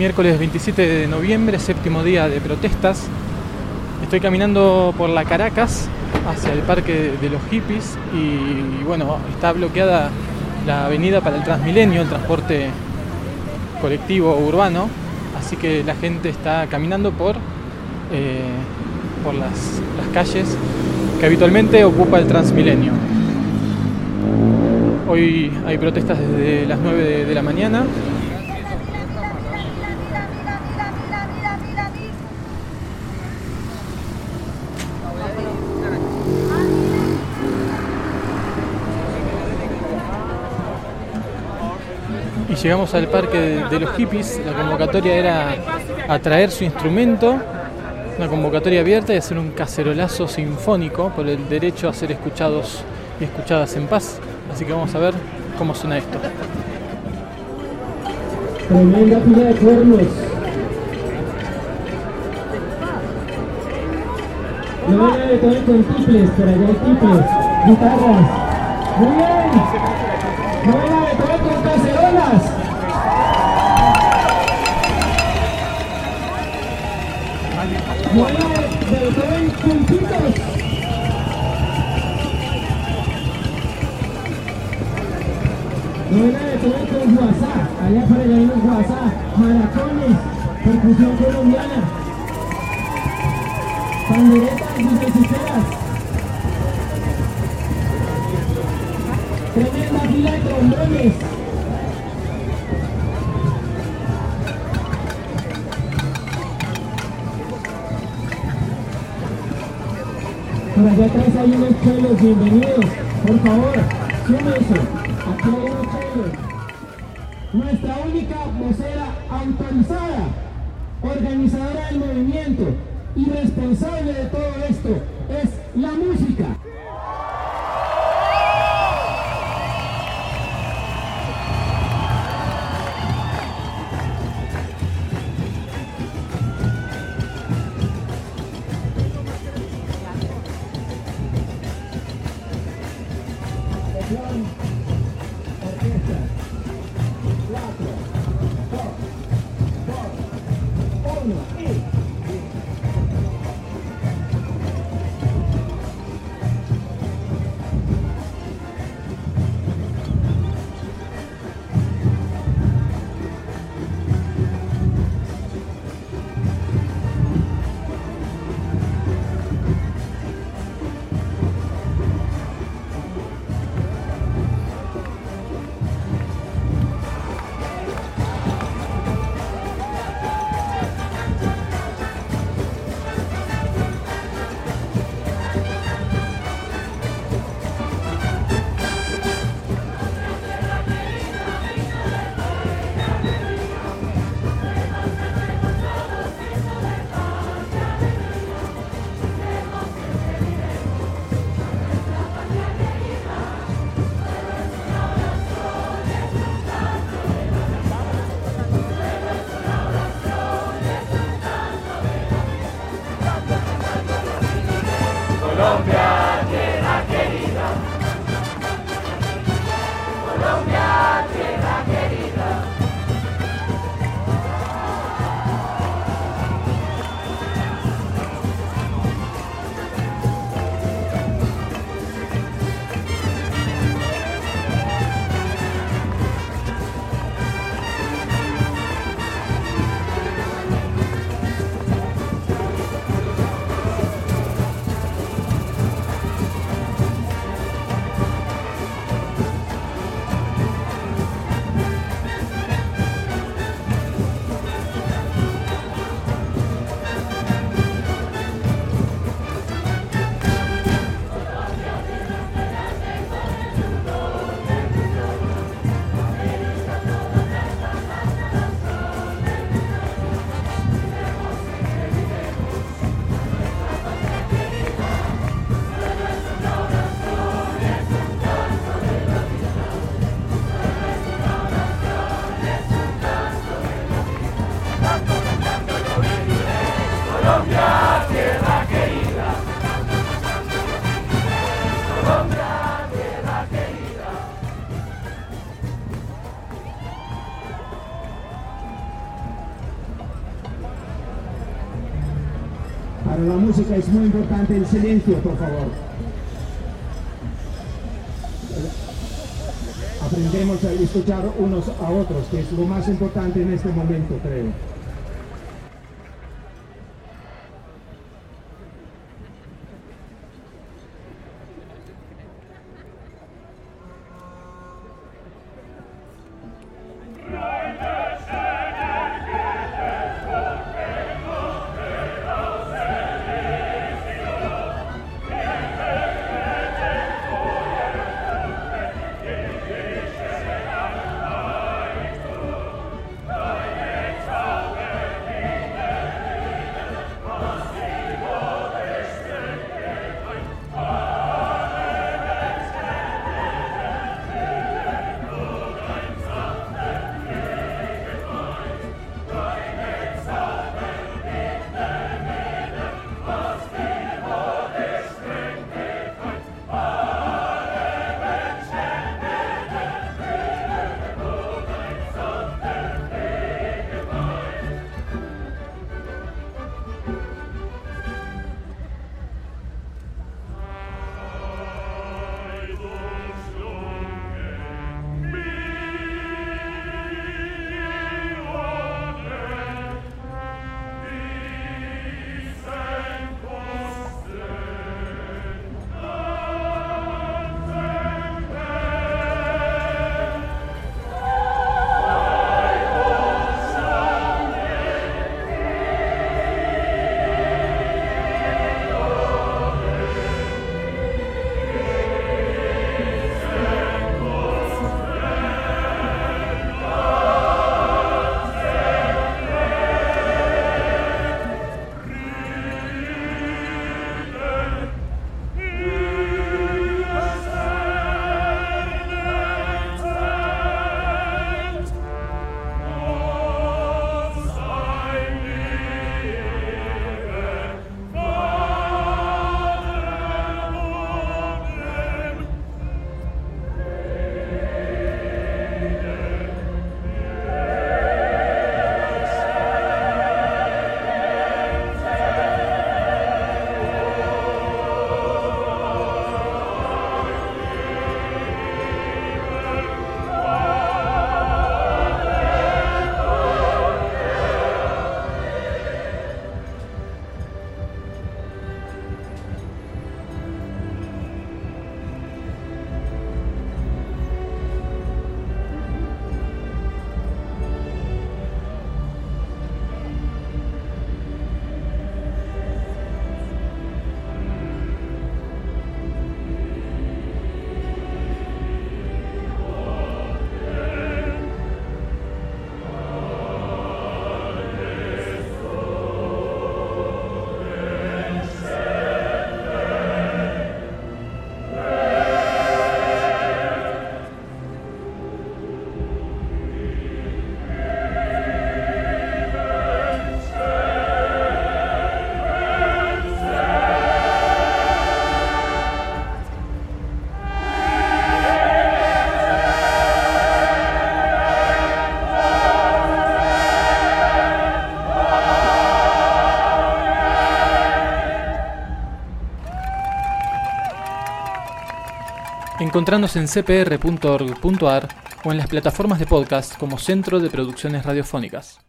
miércoles 27 de noviembre, séptimo día de protestas. Estoy caminando por la Caracas hacia el Parque de los Hippies y bueno, está bloqueada la avenida para el Transmilenio, el transporte colectivo urbano, así que la gente está caminando por, eh, por las, las calles que habitualmente ocupa el Transmilenio. Hoy hay protestas desde las 9 de, de la mañana. Llegamos al parque de, los hippies. La convocatoria era atraer su instrumento, una convocatoria abierta y hacer un cacerolazo sinfónico por el derecho a ser escuchados y escuchadas en paz. Así que vamos a ver cómo suena esto. Tremenda fila de cuernos. No viene de todo con tiples, por allá hay tiples, guitarras. Muy bien. Todo con cacerolas. No viene de todo en con guasá. Allá para allá unos guasá, maracones, percusión colombiana. Panderetas y musiceras. Tremenda fila de trombones. Atrás hay unos chelos, bienvenidos. Por favor, súmense. Aquí hay unos chelos. Nuestra única vocera autorizada, organizadora del movimiento y responsable de todo esto es la música. Júnior. Colombia, tierra querida. Colombia, tierra querida. Para la música es muy importante el silencio, por favor. Aprendemos a escuchar unos a otros, que es lo más importante en este momento, creo. Encontrarnos en cpr.org.ar o en las plataformas de podcast como Centro de Producciones Radiofónicas.